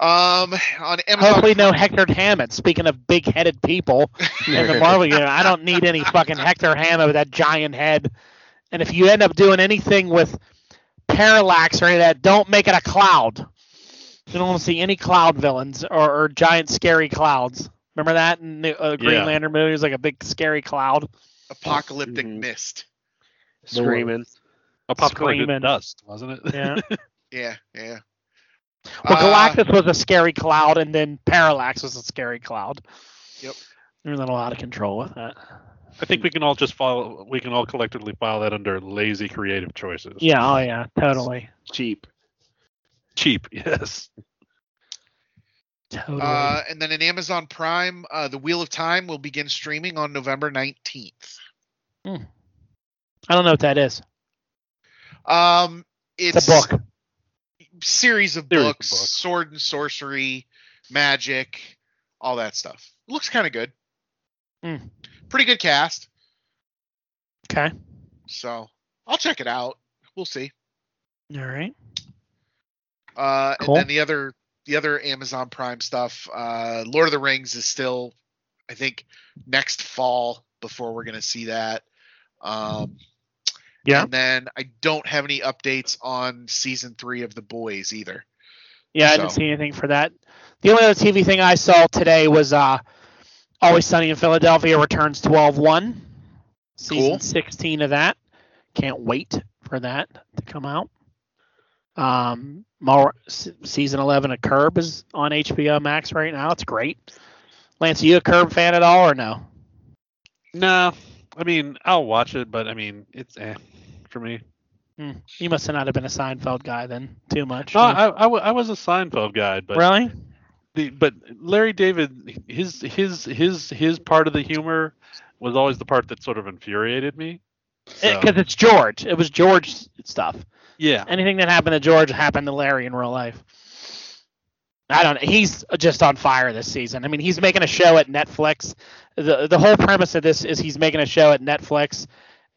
Um, on Amazon. Hopefully, no Hector Hammond. Speaking of big-headed people in the Marvel universe, I don't need any fucking Hector Hammond with that giant head. And if you end up doing anything with parallax or any of that, don't make it a cloud. You don't want to see any cloud villains or, or giant scary clouds. Remember that in the uh, Green Yeah. Lantern movie? It was like a big scary cloud. Apocalyptic Mhm. Mist. Screaming. A popcorn Screaming. dust, wasn't it? Yeah. Yeah, yeah. Well, Uh, Galactus was a scary cloud, and then Parallax was a scary cloud. Yep. There's not a lot of control with that. I think we can all just follow. We can all collectively file that under lazy creative choices. Yeah, oh yeah, totally. Cheap. Cheap. Yes. Totally. Uh, and then in Amazon Prime, uh, The Wheel of Time will begin streaming on November 19th. Hmm. I don't know what that is. Um, it's It's a book. Series of Series of books, books. sword and sorcery, magic, all that stuff. Looks kind of good. Hmm. Pretty good cast. Okay. So I'll check it out. We'll see. All right. Uh, Cool. And then the other the other Amazon Prime stuff, uh, Lord of the Rings is still, I think, next fall before we're gonna see that. Um, Yeah. And then I don't have any updates on season three of The Boys either. Yeah, I didn't see anything for that. The only other TV thing I saw today was uh, Always Sunny in Philadelphia returns 12-1. Season Cool. 16 of that. Can't wait for that to come out. Um, more s- season 11 of Curb is on HBO Max right now. It's great. Lance, are you a Curb fan at all or no? No, I mean I'll watch it, but I mean it's eh for me. Hmm. You must have not have been a Seinfeld guy then. Too much. No. I, I, I was a Seinfeld guy, but really? the but Larry David his his his his part of the humor was always the part that sort of infuriated me. So, Because it's George. It was George stuff. yeah, anything that happened to George happened to Larry in real life. I don't know. He's just on fire this season. I mean, he's making a show at Netflix. The the whole premise of this is he's making a show at Netflix,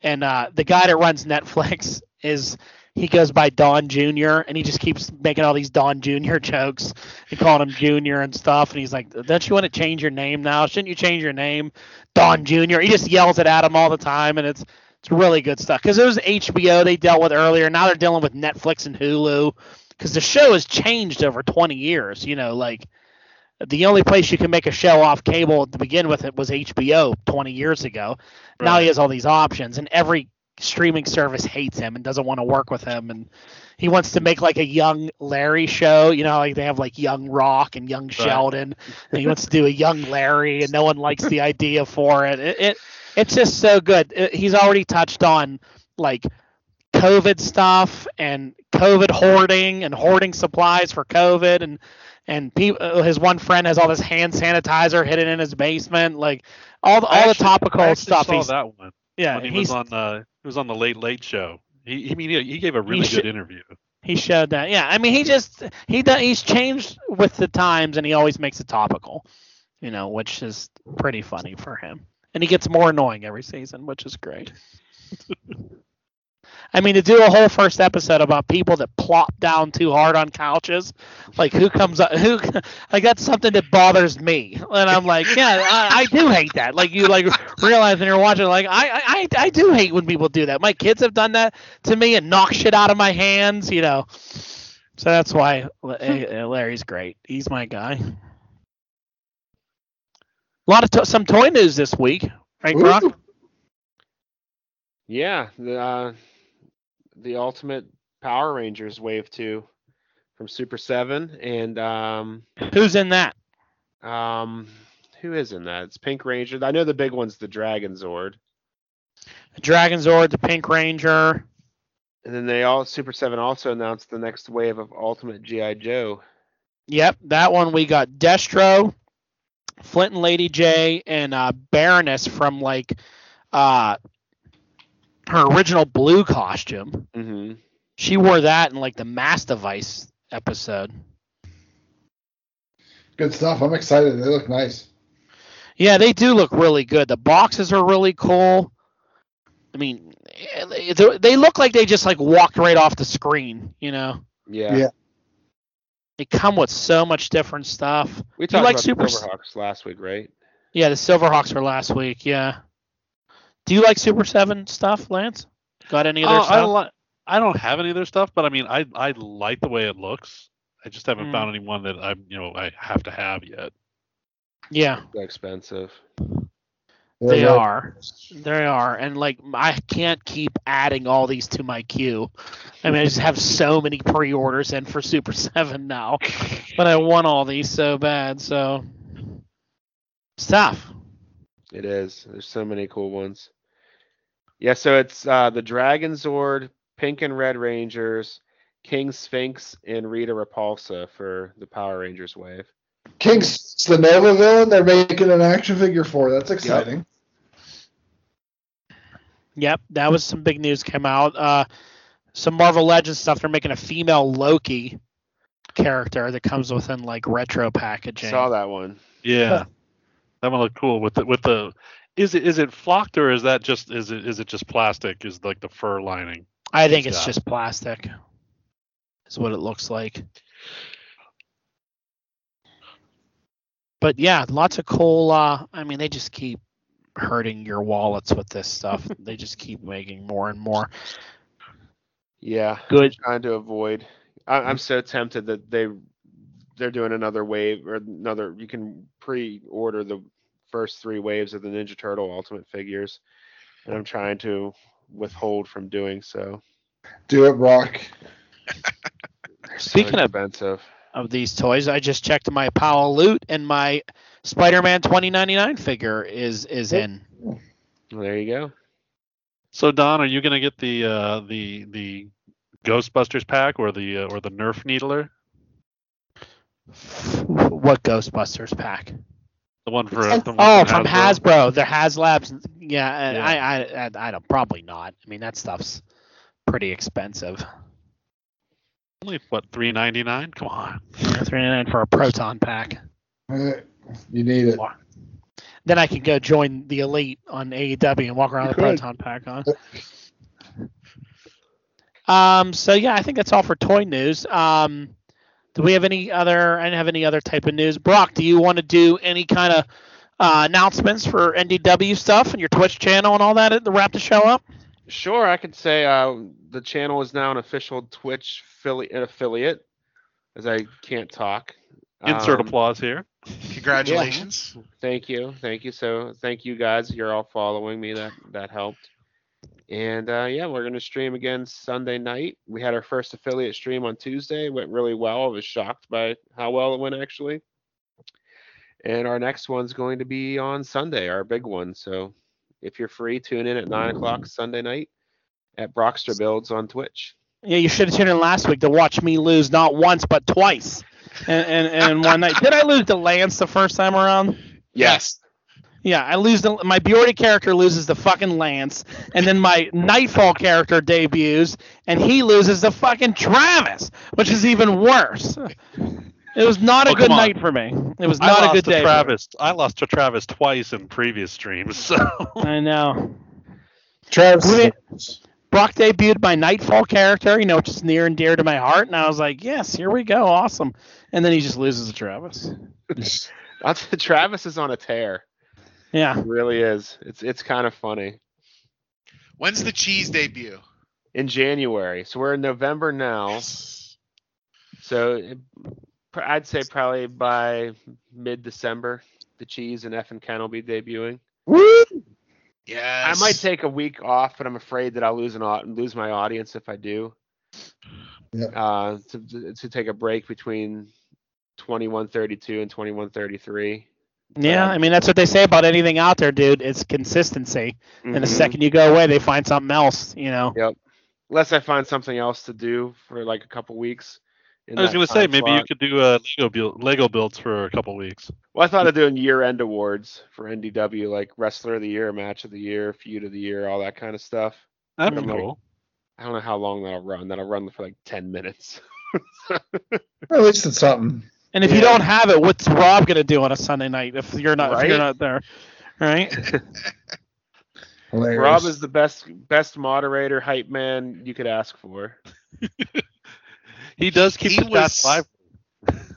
and uh, the guy that runs Netflix is he goes by Don Jr. and he just keeps making all these Don Jr. jokes and calling him Junior and stuff. And he's like, "Don't you want to change your name now? Shouldn't you change your name, Don Jr.?" He just yells it at him all the time, and it's it's really good stuff because it was HBO they dealt with earlier. Now they're dealing with Netflix and Hulu because the show has changed over 20 years. You know, like the only place you can make a show off cable to begin with it was HBO 20 years ago. Now he has all these options, and every streaming service hates him and doesn't want to work with him. And he wants to make like a young Larry show. You know, like they have like young Rock and young Sheldon, and he wants to do a young Larry, and no one likes the idea for it. It, it it's just so good. It- he's already touched on like COVID stuff and COVID hoarding and hoarding supplies for COVID and and pe- uh, his one friend has all this hand sanitizer hidden in his basement, like all the, I all actually- the topical I stuff. Saw He's, that one yeah, he was on uh he was on the Late Late Show. He he, mean, he, gave a really should- good interview. He showed that. Yeah, I mean, he just he does, he's changed with the times, and he always makes it topical. You know, which is pretty funny for him. And he gets more annoying every season, which is great. I mean, to do a whole first episode about people that plop down too hard on couches, like who comes up, who like that's something that bothers me, and I'm like, yeah, I, I do hate that. Like you like realize when you're watching, like I, I I do hate when people do that. My kids have done that to me and knock shit out of my hands, you know. So that's why Larry's great. He's my guy. A lot of to- some toy news this week, right, Brock? Ooh. Yeah, uh, the Ultimate Power Rangers Wave Two from Super Seven, and um, Who's in that? um, who is in that? It's Pink Ranger. I know the big one's the Dragon Zord, The Dragon Zord, the Pink Ranger. and then they all Super Seven also announced the next wave of Ultimate GI Joe. Yep, that one we got Destro, Flint and Lady Jaye, and uh, Baroness from like uh, her original blue costume. Mm-hmm. She wore that in like the Mass Device episode. Good stuff. I'm excited. They look nice. Yeah, they do look really good. The boxes are really cool. I mean, eh, they they look like they just like walked right off the screen. You know, Yeah. Yeah. they come with so much different stuff. We You talked like about Super- the Silverhawks last week, right? Yeah, the Silverhawks were last week. Yeah. Do you like Super Seven stuff, Lance? Got any of their Uh, I stuff? li- I don't have any of their stuff, but I mean, I I like the way it looks. I just haven't Mm. found any one that I'm you know I have to have yet. yeah, They're expensive. they They're- are. They are, and like I can't keep adding all these to my queue. I mean, I just have so many pre-orders in for Super Seven now, but I want all these so bad. So stuff. It is. There's so many cool ones. Yeah, so it's uh, the Dragon Zord, Pink and Red Rangers, King Sphinx, and Rita Repulsa for the Power Rangers wave. King's the Nova villain. They're making an action figure for. That's exciting. Yep, that was some big news came out. Uh, some Marvel Legends stuff. They're making a female Loki character that comes within like retro packaging. Saw that one. Yeah, that one looked cool with the with the. Is it is it flocked or is that just is it is it just plastic? Is like the fur lining? I think He's it's got. just plastic. Is what it looks like. But yeah, lots of cool. Uh, I mean, they just keep hurting your wallets with this stuff. they just keep making more and more. Yeah, Good. trying to avoid. I, I'm so tempted that they they're doing another wave or another. You can pre-order the first three waves of the Ninja Turtle Ultimate figures, and I'm trying to withhold from doing so. Do it, Brock. They're so Speaking of- expensive. Of these toys, I just checked my Powell loot, and my Spider-Man 2099 figure is is Yep. in. There you go. So Don, are you gonna get the uh, the the Ghostbusters pack or the uh, or the Nerf Needler? What Ghostbusters pack? The one for It's- the one Oh, from Hasbro? Hasbro. They're HasLabs. Yeah, and Yeah. I, I, I, I don't probably not. I mean, that stuff's pretty expensive. Only what three ninety nine? Come on. Three ninety nine for a proton pack. Uh, You need it. Then I can go join the elite on AEW and walk around You with a could. proton pack on. Um. So yeah, I think that's all for toy news. Um. Do we have any other? I didn't have any other type of news. Brock, do you want to do any kind of uh, announcements for NDW stuff and your Twitch channel and all that to wrap the show up? Sure, I could say uh, the channel is now an official Twitch affili- affiliate, as I can't talk. Insert Um, applause here. Congratulations. Thank you, thank you. So thank you guys. You're all following me. That that helped. And uh, yeah, we're gonna stream again Sunday night. We had our first affiliate stream on Tuesday. Went really well. I was shocked by how well it went actually. And our next one's going to be on Sunday, our big one. So if you're free, tune in at nine o'clock Sunday night at Brockster Builds on Twitch. Yeah, you should have tuned in last week to watch me lose not once but twice, and and, and one night. Did I lose to Lance the first time around? Yes. Yeah, I lose the my Bjordy character loses the fucking lance, and then my Nightfall character debuts, and he loses the fucking Travis, which is even worse. It was not a Oh, good on. night for me. It was not a good to day. for me. Travis. I lost to Travis twice in previous streams. So I know. Travis. Wait. Brock debuted my Nightfall character, you know, which is near and dear to my heart, and I was like, yes, here we go, awesome. And then he just loses to Travis. I'll Travis is on a tear. Yeah. It really is. It's it's kind of funny. When's the cheese debut? In January, so we're in November now. So it- I'd say probably by mid-December, the cheese and F and Ken will be debuting. Woo! Yes. I might take a week off, but I'm afraid that I'll lose an au- lose my audience if I do. Yeah. Uh, to to take a break between 2132 and 2133. Yeah, I mean that's what they say about anything out there, dude. It's consistency. And the Mhm. second you go away, they find something else. You know. Yep. Unless I find something else to do for like a couple weeks. I was going to say time maybe you could do uh, Lego build, Lego builds for a couple weeks. Well, I thought of doing year-end awards for NDW, like Wrestler of the Year, Match of the Year, Feud of the Year, all that kind of stuff. That'd be cool. I don't know how long that'll run. That'll run for like 10 minutes. At least it's something. And if you don't have it, what's Rob gonna do on a Sunday night if you're not if you're not there? Right? Rob is the best best moderator hype man you could ask for. He does keep He the chats was- live.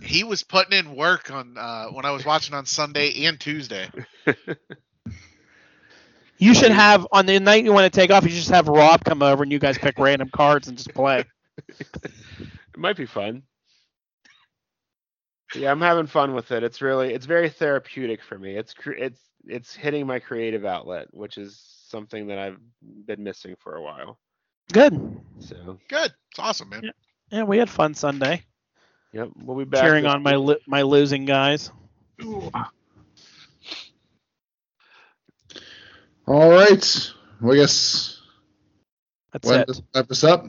He was putting in work on uh, when I was watching on Sunday and Tuesday. You should have on the night you want to take off. You should just have Rob come over and you guys pick random cards and just play. It might be fun. Yeah, I'm having fun with it. It's really it's very therapeutic for me. It's it's it's hitting my creative outlet, which is something that I've been missing for a while. Good. So, Good. It's awesome, man. Yeah. Yeah, we had fun Sunday. yep, we'll be back. Cheering this on my li- my losing guys. All right. Well, I guess That's we'll it. just wrap this up.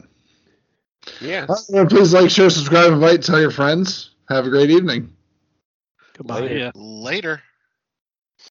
Yeah. Uh, please like, share, subscribe, invite, tell your friends. Have a great evening. Goodbye. Later. Yeah. Later.